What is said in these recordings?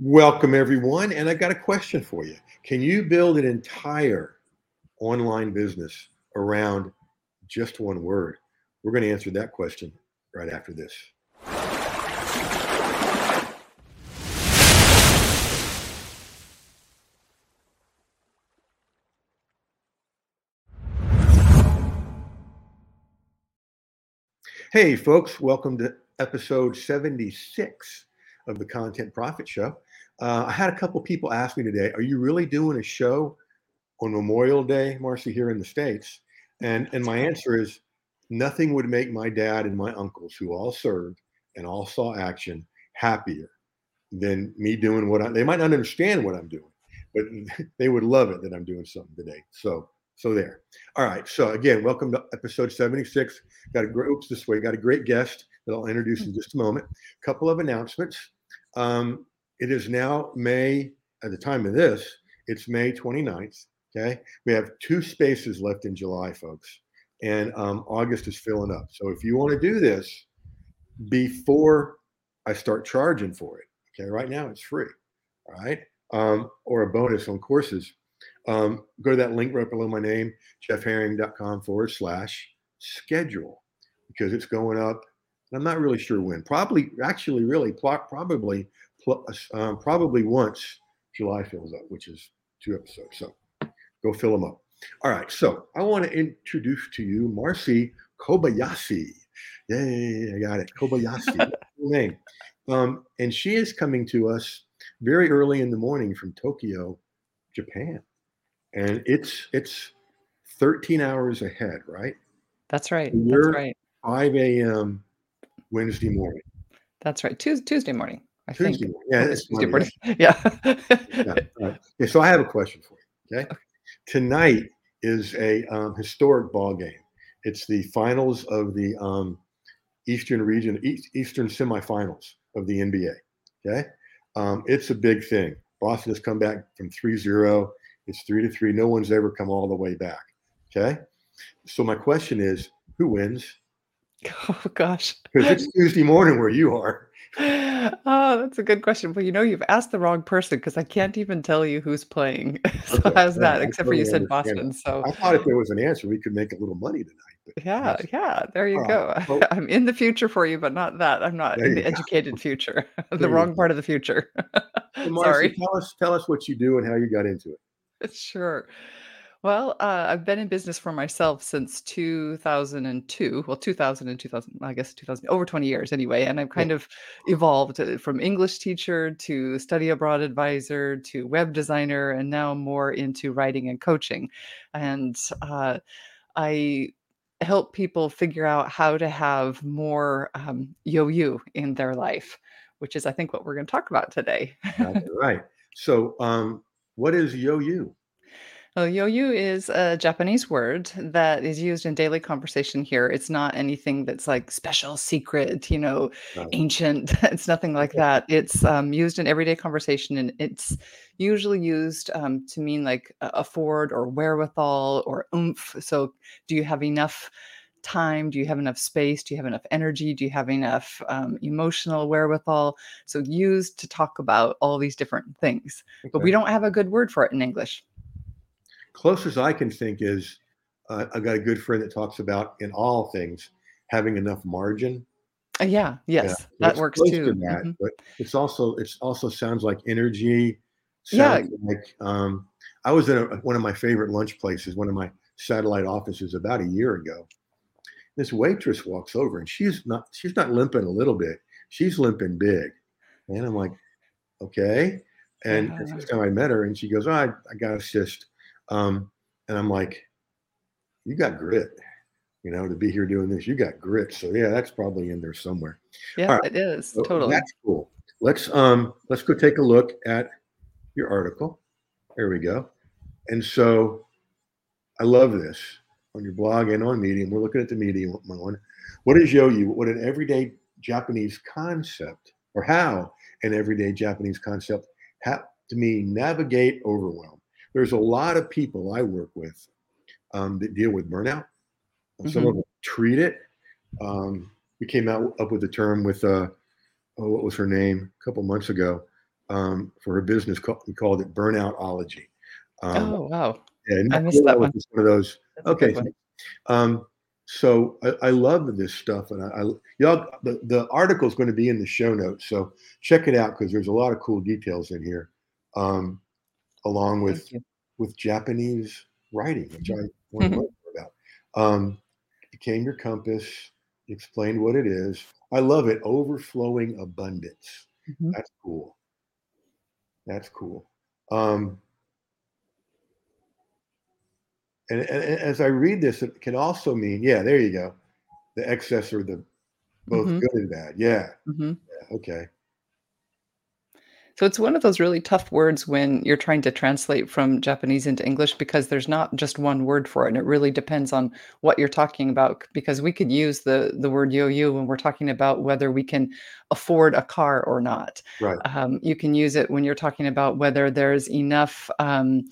Welcome, everyone. And I've got a question for you. Can you build an entire online business around just one word? We're going to answer that question right after this. Hey, folks, welcome to episode 76 of the Content Profit Show. Uh, I had a couple people ask me today, "Are you really doing a show on Memorial Day, Marci, here in the states?" And and my answer is, nothing would make my dad and my uncles, who all served and all saw action, happier than me doing what I. They might not understand what I'm doing, but they would love it that I'm doing something today. So so there. All right. So again, welcome to episode 76. Got a great oops this way. Got a great guest that I'll introduce in just a moment. A couple of announcements. Um, it is now May at the time of this. It's May 29th. Okay. We have two spaces left in July, folks, and um, August is filling up. So if you want to do this before I start charging for it, okay, right now it's free. All right. Um, or a bonus on courses um, go to that link right below my name, jeffherring.com forward slash schedule, because it's going up. I'm not really sure when. Probably, actually, really, probably, um, probably once July fills up, which is two episodes. So go fill them up. All right. So I want to introduce to you Marci Kobayashi. Yay, I got it. Kobayashi. name. Um, and she is coming to us very early in the morning from Tokyo, Japan and it's it's 13 hours ahead, right? That's right. That's right. 5 a.m. Wednesday morning. That's right. Tuesday, Tuesday morning. I Tuesday think. Yeah, it's. Yeah. yeah, right. yeah. So I have a question for you. Okay. Tonight is a um, historic ball game. It's the finals of the um, Eastern region, East, Eastern semifinals of the NBA. Okay. Um, it's a big thing. Boston has come back from 3 0 it's three to three. No one's ever come all the way back. Okay. So my question is, who wins? Oh gosh. Because it's Tuesday morning where you are. Oh, that's a good question. Well, you know, you've asked the wrong person because I can't even tell you who's playing. so okay. how's that? Except for you said Boston. So I thought if there was an answer, we could make a little money tonight. yeah, yes. yeah. There you go. Well, I'm in the future for you, but not that. I'm not in the go. educated future. the wrong part of the future. So Marci, Sorry. Tell us, tell us what you do and how you got into it. Sure. Well, uh, I've been in business for myself since 2002. Well, 2000 and 2000, I guess 2000, over 20 years anyway. And I've kind of evolved uh, from English teacher to study abroad advisor to web designer, and now more into writing and coaching. And uh, I help people figure out how to have more um, yoyu in their life, which is, I think, what we're going to talk about today. right. So, um, what is yo-yu? Well, yo-yu is a Japanese word that is used in daily conversation here. It's not anything that's like special, secret, you know, ancient. It's nothing like that. It's um, used in everyday conversation, and it's usually used um, to mean like afford or wherewithal or oomph. So, do you have enough? time? Do you have enough space? Do you have enough energy? Do you have enough um, emotional wherewithal? So used to talk about all these different things, okay. but we don't have a good word for it in English. Closest I can think is uh, I've got a good friend that talks about in all things having enough margin. Uh, yeah, yes, yeah. that works too. To that, mm-hmm. But it's also it's also sounds like energy. Sounds yeah. like um, I was in a, one of my favorite lunch places, one of my satellite offices about a year ago, this waitress walks over and she's not she's not limping a little bit. She's limping big. And I'm like, okay. And yeah. the first time I met her, and she goes, oh, I, I got a cyst. Um, and I'm like, you got grit, you know, to be here doing this. You got grit. So yeah, that's probably in there somewhere. Yeah, right. it is. So totally. That's cool. Let's um let's go take a look at your article. There we go. And so I love this on your blog and on Medium. We're looking at the Medium one. What is Yo-Yu? What an everyday Japanese concept, or how an everyday Japanese concept helped me navigate overwhelm. There's a lot of people I work with um, that deal with burnout. Mm-hmm. Some of them treat it. Um, we came out up with the term with uh, oh, what was her name a couple months ago? um, for her business. We called it Burnoutology. Um, oh wow! Yeah, I missed that one. One of those. That's okay. Um, so I, I, love this stuff, and I, I y'all the, the article is going to be in the show notes, so check it out because there's a lot of cool details in here, um, along with with Japanese writing, which I want to learn about. Um, became your compass. Explained what it is. I love it. Overflowing abundance. Mm-hmm. That's cool. That's cool. Um, and, and, as I read this, it can also mean, yeah, there you go, the excess or the both mm-hmm. good and bad. Yeah. Mm-hmm. yeah. Okay. So it's one of those really tough words when you're trying to translate from Japanese into English because there's not just one word for it, and it really depends on what you're talking about. Because we could use the the word yo-yo when we're talking about whether we can afford a car or not. Right. Um, you can use it when you're talking about whether there's enough. Um,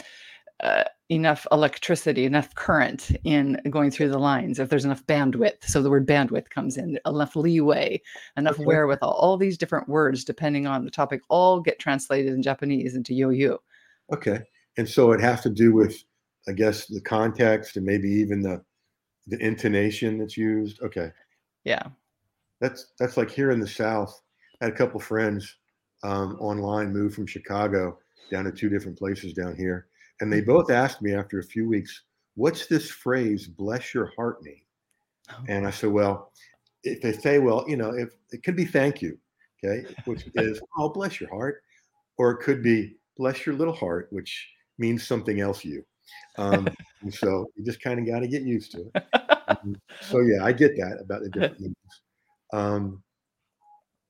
uh, enough electricity, enough current in going through the lines, if there's enough bandwidth. So the word bandwidth comes in, enough leeway, enough okay. wherewithal, all these different words, depending on the topic, all get translated in Japanese into yo-yo. Okay. And so it has to do with, I guess, the context and maybe even the the intonation that's used. Okay. Yeah. That's that's like here in the South. I had a couple friends um, online moved from Chicago down to two different places down here and they both asked me after a few weeks, what's this phrase, bless your heart mean? Oh. And I said, well, if they say, well, you know, if it could be thank you, okay, which is, oh, bless your heart. Or it could be bless your little heart, which means something else you. Um, and so you just kind of got to get used to it. Um, so yeah, I get that about the different meanings. Um,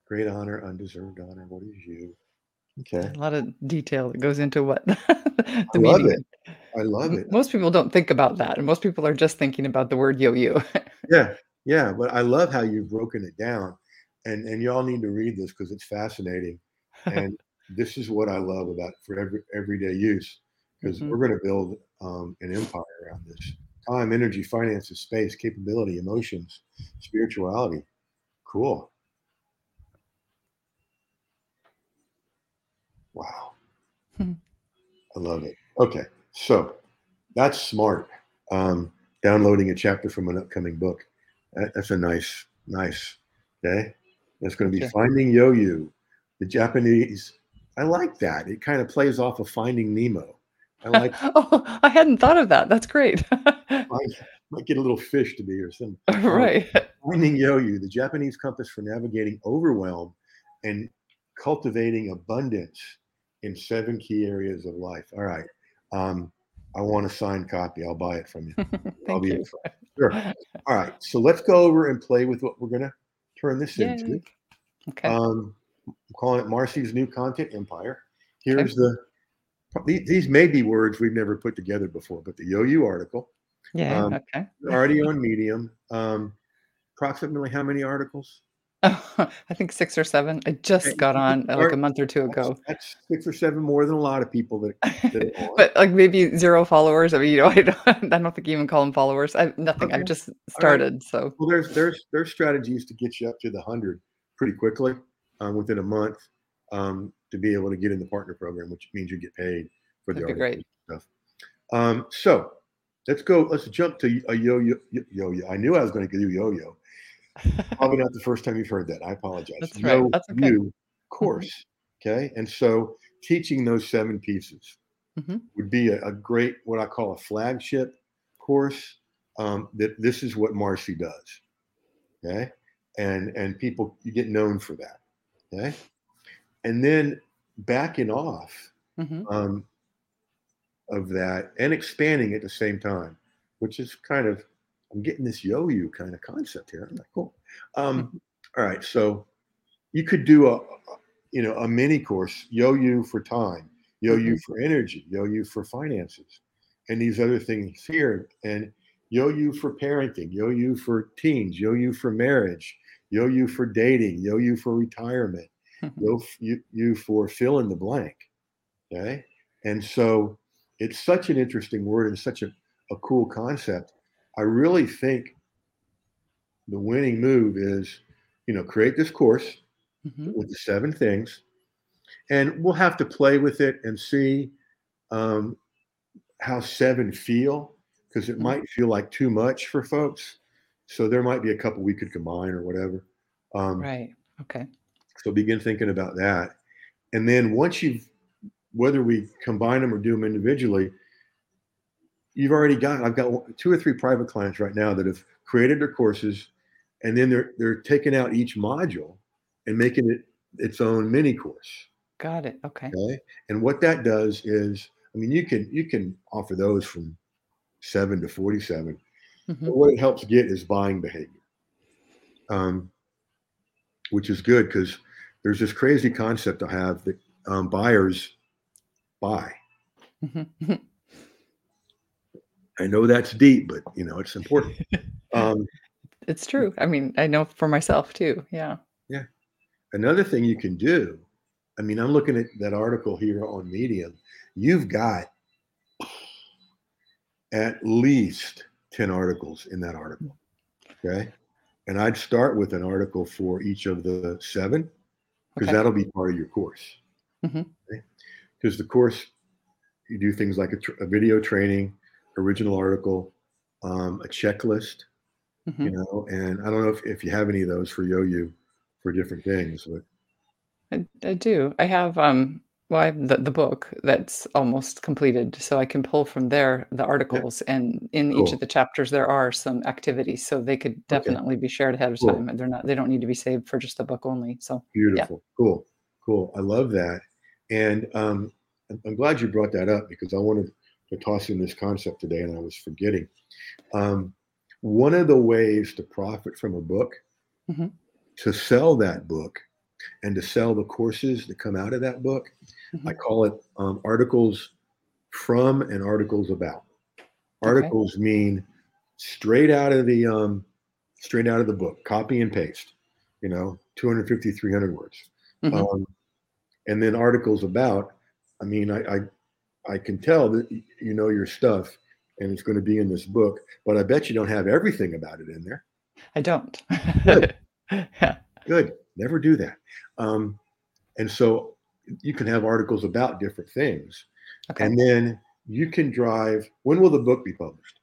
great honor, undeserved honor. What is you? Okay. A lot of detail that goes into what I love it. I love it. Most people don't think about that. And most people are just thinking about the word yo-yo. yeah. Yeah. But I love how you've broken it down. And and y'all need to read this because it's fascinating. And this is what I love about for every everyday use. Because mm-hmm. we're going to build um, an empire around this. Time, energy, finances, space, capability, emotions, spirituality. Cool. Wow. Hmm. I love it. Okay. So that's smart. Um, downloading a chapter from an upcoming book. That, that's a nice, nice. Okay. That's going to be okay. Finding Yo-Yo. The Japanese. I like that. It kind of plays off of Finding Nemo. I like. oh, I hadn't thought of that. That's great. might, might get a little fish to be or something. right. Um, Finding Yo-Yo, the Japanese compass for navigating overwhelm and cultivating abundance in seven key areas of life. All right. Um, I want a signed copy. I'll buy it from you. I'll be you. Sure. All right. So let's go over and play with what we're going to turn this Yay. into. Okay. Um, I'm calling it Marcy's New Content Empire. Here's okay. the, these may be words we've never put together before, but the Yo-Yo article. Yeah. Um, okay. already on Medium. Um, approximately how many articles? I think 6 or 7. I just got on, uh, like, a month or 2 ago. That's 6 or 7 more than a lot of people that that But, like, maybe 0 followers. I mean, you know, I don't I don't think you even call them followers. I nothing. I've just started, so Well, there's there's there's strategies to get you up to the 100 pretty quickly, um, within a month, um, to be able to get in the partner program, which means you get paid for the great. stuff. Um, so let's go. Let's jump to a yo-yo. Yo-yo. I knew I was going to do yo-yo. Probably not the first time you've heard that. I apologize. That's right. No That's okay. new course. Okay. And so teaching those seven pieces mm-hmm. would be a, a, great, what I call a flagship course. Um, that this is what Marci does. Okay. And and people you get known for that. Okay. And then backing off mm-hmm. um, of that and expanding at the same time, which is kind of I'm getting this yo-yo kind of concept here. I'm like, cool. Um, all right, so you could do a, you know, a mini course, yo-yo for time, yo-yo mm-hmm. for energy, yo-yo for finances, and these other things here, and yo-yo for parenting, yo-yo for teens, yo-yo for marriage, yo-yo for dating, yo-yo for retirement, yo you, you for fill in the blank. Okay, and so it's such an interesting word and such a, a cool concept I really think the winning move is, you know, create this course mm-hmm. with the seven things and we'll have to play with it and see um, how seven feel because it Mhm. might feel like too much for folks. So there might be a couple we could combine or whatever. Um, Right. Okay. so begin thinking about that. And then once you've, whether we combine them or do them individually, you've already got, I've got two or three private clients right now that have created their courses and then they're, they're taking out each module and making it its own mini course. Got it. Okay. Okay. And what that does is, I mean, you can, you can offer those from seven to 47. Mhm. But what it helps get is buying behavior, um, which is good because there's this crazy concept I have that um, buyers buy. Mhm. I know that's deep, but you know it's important. Um, It's true. I mean, I know for myself too. Yeah. Yeah. Another thing you can do, I mean, I'm looking at that article here on Medium. You've got at least 10 articles in that article. Okay. And I'd start with an article for each of the seven because Okay. that'll be part of your course. Mhm. Because the course, you do things like a, tr- a video training, original article, um, a checklist, you Mhm. know, and I don't know if, if you have any of those for Yo-Yo for different things, but I, I do. I have um well, I have the, the book that's almost completed, so I can pull from there the articles, and in each of the chapters there are some activities, so they could definitely be shared ahead of Cool. time. They're not they don't need to be saved for just the book only. So Beautiful. Cool. Cool. I love that. And um, I'm- I'm glad you brought that up because I wanted to toss in this concept today and I was forgetting. Um, one of the ways to profit from a book, Mhm. to sell that book and to sell the courses that come out of that book, I Mhm. call it um, articles from and articles about. Articles mean straight out of the um, straight out of the book, copy and paste, you know, 250, 300 words. Mhm. Um, and then articles about, I mean, I, I, I can tell that you know your stuff and it's going to be in this book, but I bet you don't have everything about it in there. I don't. Good. yeah. Good. Never do that. Um, and so you can have articles about different things. Okay. And then you can drive. When will the book be published?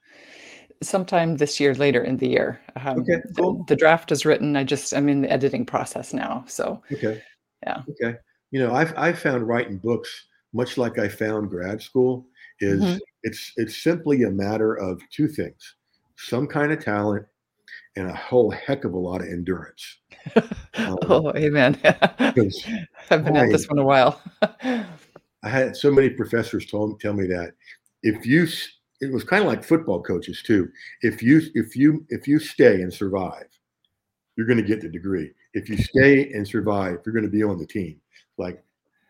Sometime this year, later in the year. Um, Okay, the- cool. the, draft is written. I just I'm in the editing process now. So Okay. Yeah. Okay. You know, I've I found writing books much like I found grad school is Mhm. it's it's simply a matter of two things: some kind of talent and a whole heck of a lot of endurance. Um, oh, amen. I've been at this one a while. I had so many professors told tell me that if you it was kind of like football coaches too. If you if you if you stay and survive, you're going to get the degree. If you stay and survive, you're going to be on the team. Like,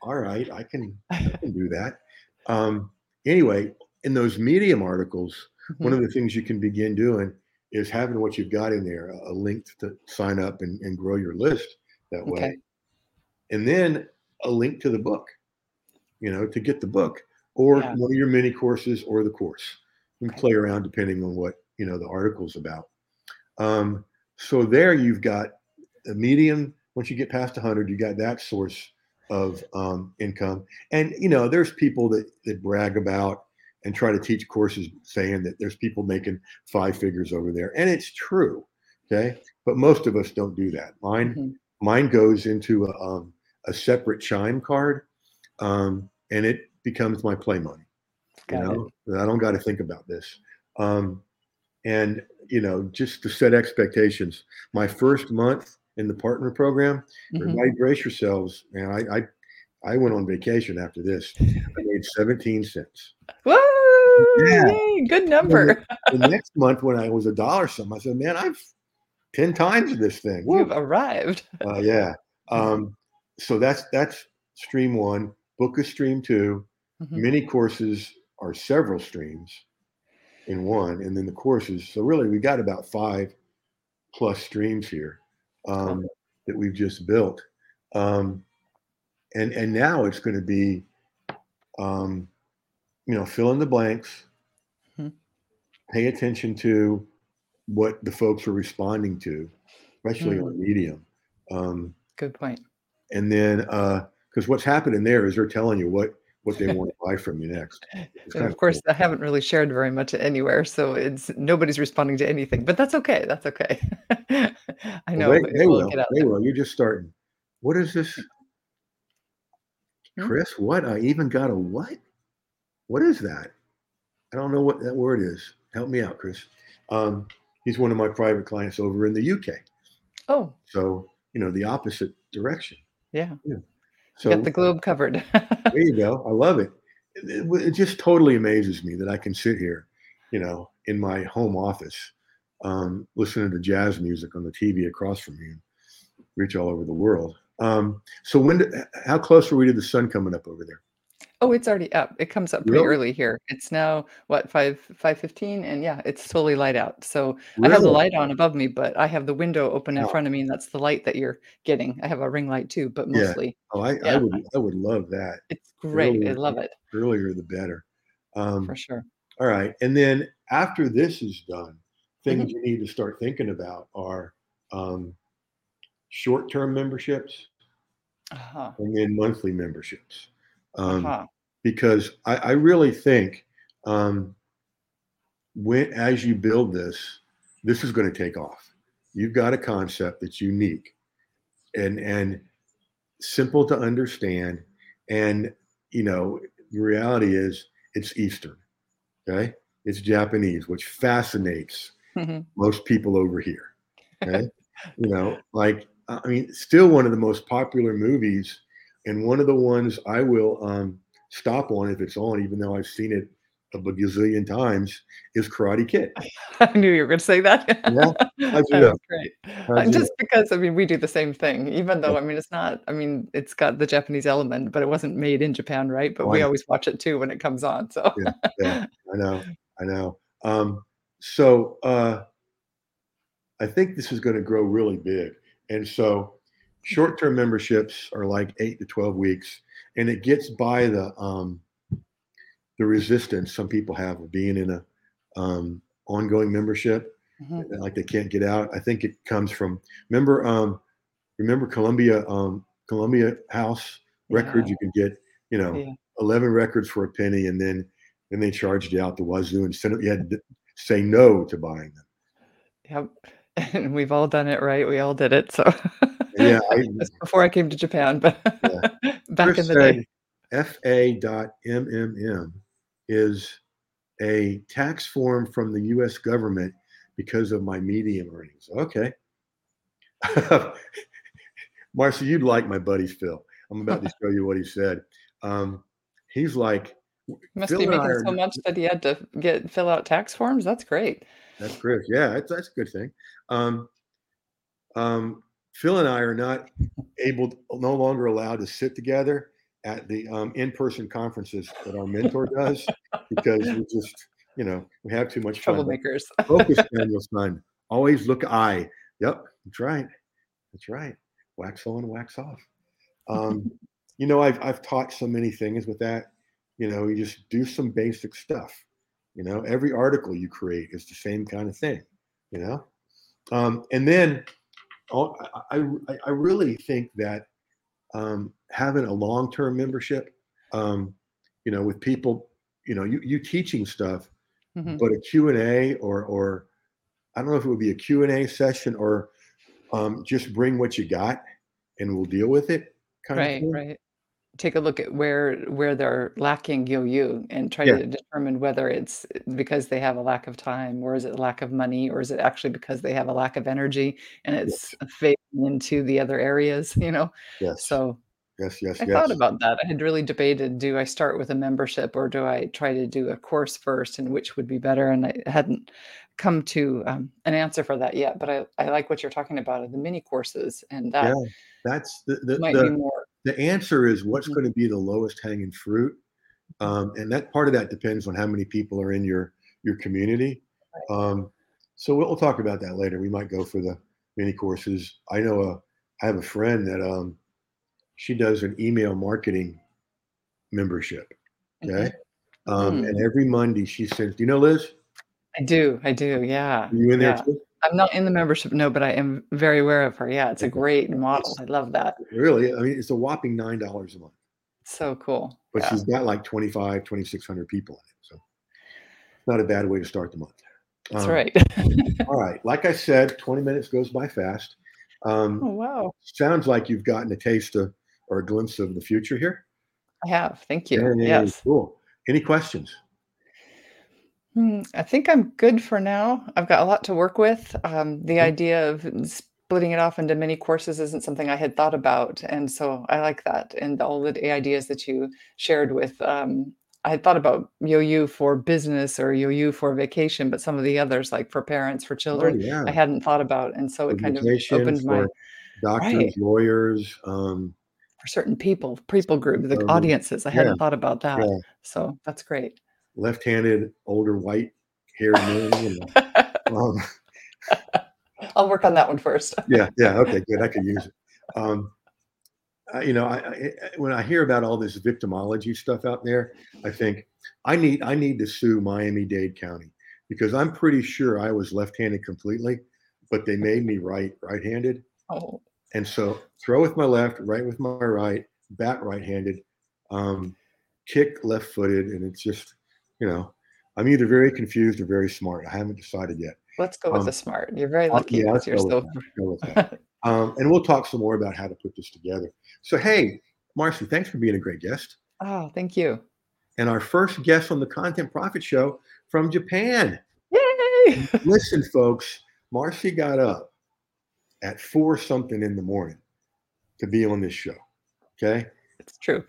all right, I can I can do that. Um, anyway, in those medium articles, one of the things you can begin doing is having what you've got in there, a link to sign up and, and grow your list that way. Okay. And then a link to the book, you know, to get the book or Yeah. one of your mini courses or the course. You can play around depending on what, you know, the article's about. Um, so there you've got a medium. Once you get past 100, you got that source of um, income. And, you know, there's people that, that brag about and try to teach courses saying that there's people making five figures over there. And it's true. Okay. But most of us don't do that. Mine, Mhm. mine goes into a, um, a separate chime card um, and it becomes my play money. You Got it. know, I don't got to think about this. Um, and, you know, just to set expectations, my first month in the partner program, Mhm. everybody brace yourselves. Man, I, I, I went on vacation after this. I made 17 cents. Woo! Yeah. Yay, good number. The next month when I was a dollar something, I said, man, I've 10 times this thing. Woo. You've arrived. Uh, yeah. Um, so that's that's stream one. Book is stream two. Mhm. Mini courses are several streams in one, and then the courses. So really, we got about five plus streams here um, that we've just built, um, and and now it's going to be, um, you know, fill in the blanks. Mhm. Pay attention to what the folks are responding to, especially on Medium. Um, Good point. and then uh, because what's happening there is they're telling you what what they want to buy from you next. And of course, cool. I haven't really shared very much anywhere, so it's nobody's responding to anything. But that's okay. That's okay. I know well, they, they will. They there. will. You're just starting. What is this, hmm? Chris? What? I even got a what? What is that? I don't know what that word is. Help me out, Chris. Um, he's one of my private clients over in the UK. Oh. So you know the opposite direction. Yeah. yeah. So got the globe covered. there you go. I love it. it. it. just totally amazes me that I can sit here, you know, in my home office, um, listening to jazz music on the TV across from me, and reach all over the world. Um, so when, did, how close are we to the sun coming up over there? Oh, it's already up. It comes up pretty really? early here. It's now what five five fifteen, and yeah, it's totally light out. So really? I have the light on above me, but I have the window open in front of me, and that's the light that you're getting. I have a ring light too, but mostly. Yeah. Oh, I, yeah. I would I would love that. It's great. Earlier, I love it. Earlier the better. Um, For sure. All right, and then after this is done, things mm-hmm. you need to start thinking about are um, short-term memberships, uh-huh. and then monthly memberships. Um, uh-huh because I, I really think um, when as you build this, this is going to take off. You've got a concept that's unique and and simple to understand, and you know the reality is it's Eastern, okay? It's Japanese, which fascinates mm-hmm. most people over here. Okay, you know, like I mean, still one of the most popular movies, and one of the ones I will um, stop on if it's on, even though I've seen it a gazillion times, is Karate Kid. I knew you were going to say that. yeah, I that's great. Uh, just because I mean we do the same thing, even though I mean it's not. I mean it's got the Japanese element, but it wasn't made in Japan, right? But we always watch it too when it comes on. So yeah, yeah, I know, I know. Um, so uh, I think this is going to grow really big, and so short-term memberships are like eight to twelve weeks and it gets by the um, the resistance some people have of being in a um, ongoing membership, mm-hmm. like they can't get out. I think it comes from remember um, remember Columbia um, Columbia House records. Yeah. You can get you know yeah. eleven records for a penny, and then then they charged you out the wazoo and sent, you had to say no to buying them. Yep. And we've all done it, right? We all did it. So yeah, I, before I came to Japan, but yeah. Back in the day. FA.MMM is a tax form from the U.S. government because of my medium earnings. Okay. Marcia, you'd like my buddy Phil. I'm about to show you what he said. Um, he's like, must Phil be making so much that he had to get fill out tax forms. That's great. That's great. Yeah, that's, that's a good thing. Um, um, Phil and I are not able, to, no longer allowed to sit together at the um, in-person conferences that our mentor does because we just, you know, we have too much fun. Troublemakers. Focus, Daniel-san. Always look eye. Yep, that's right. That's right. Wax on, wax off. Um, you know, I've I've taught so many things with that. You know, you just do some basic stuff. You know, every article you create is the same kind of thing. You know, um, and then oh, I, I, I really think that um, having a long-term membership, um, you know, with people, you know, you, you teaching stuff, mm-hmm. but a Q&A or, or I don't know if it would be a Q&A session or um, just bring what you got and we'll deal with it. Kind right, right take a look at where where they're lacking yoyu and try yeah. to determine whether it's because they have a lack of time or is it lack of money or is it actually because they have a lack of energy and it's yes. fading into the other areas you know yes so yes yes i yes. thought about that i had really debated do i start with a membership or do i try to do a course first and which would be better and i hadn't come to um, an answer for that yet but I, I like what you're talking about the mini courses and that yeah, that's the, the might the, be more the answer is what's mm-hmm. going to be the lowest hanging fruit um, and that part of that depends on how many people are in your your community. Um, so we'll, we'll, talk about that later. We might go for the mini courses. I know a, I have a friend that um, she does an email marketing membership okay? Um, mm. and every monday she sends do you know liz? I do i do yeah are you in there yeah. too I'm not in the membership, no, but I am very aware of her. Yeah, it's a great model. I love that. Really, I mean, it's a whopping nine dollars a month. So cool. But Yeah. she's got like 25, 2,600 people in it. So not a bad way to start the month. That's Um, right. All right. Like I said, 20 minutes goes by fast. Um, Oh, wow. sounds like you've gotten a taste of or a glimpse of the future here. I have. Thank you. Yes. Cool. Any questions? Hmm, I think I'm good for now. I've got a lot to work with. Um, the Mhm. idea of splitting it off into many courses isn't something I had thought about, and so I like that. And all the ideas that you shared with, um, I had thought about yoyu for business or yoyu for vacation, but some of the others, like for parents, for Oh, children, yeah. I hadn't thought about, and so it kind of opened my for doctors, right lawyers. Um, for certain people, people group, the audiences. I yeah, hadn't thought about that, yeah. so that's great. Left-handed, older, white-haired man. Um, I'll work on that one first. yeah, yeah. Okay, good. I could use it. Um, I, you know, I, I, when I hear about all this victimology stuff out there, I think I need I need to sue Miami-Dade County because I'm pretty sure I was left-handed completely, but they made me right right-handed, Oh, and so throw with my left, right with my right, bat right-handed, um, kick left-footed, and it's just you know I'm either very confused or very smart. I haven't decided yet. let's go with Um, the smart. You're very uh, lucky yeah, let's you're go with that. Go with that. Um, and we'll talk some more about how to put this together. So, hey, Marci, thanks for being a great guest. Oh, thank you. And our first guest on the Content Profit Show from Japan. Yay! Listen, folks, Marci got up at four something in the morning to be on this show. Okay. it's true.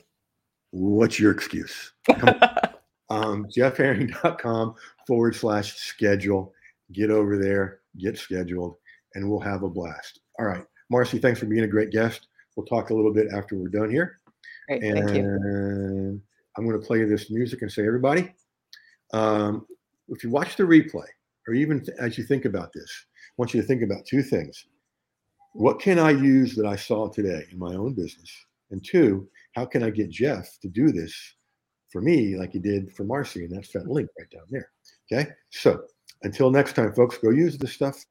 What's your excuse? Um, jeffherring.com forward slash schedule. Get over there, get scheduled, and we'll have a blast. All right. Marci, thanks for being a great guest. We'll talk a little bit after we're done here. Great, and thank you. I'm going to play this music and say, everybody, um, if you watch the replay, or even as you think about this, I want you to think about two things. What can I use that I saw today in my own business? And two, how can I get Jeff to do this for me like he did for Marci? And that's that hmm. link right down there. Okay. So until next time, folks, go use this stuff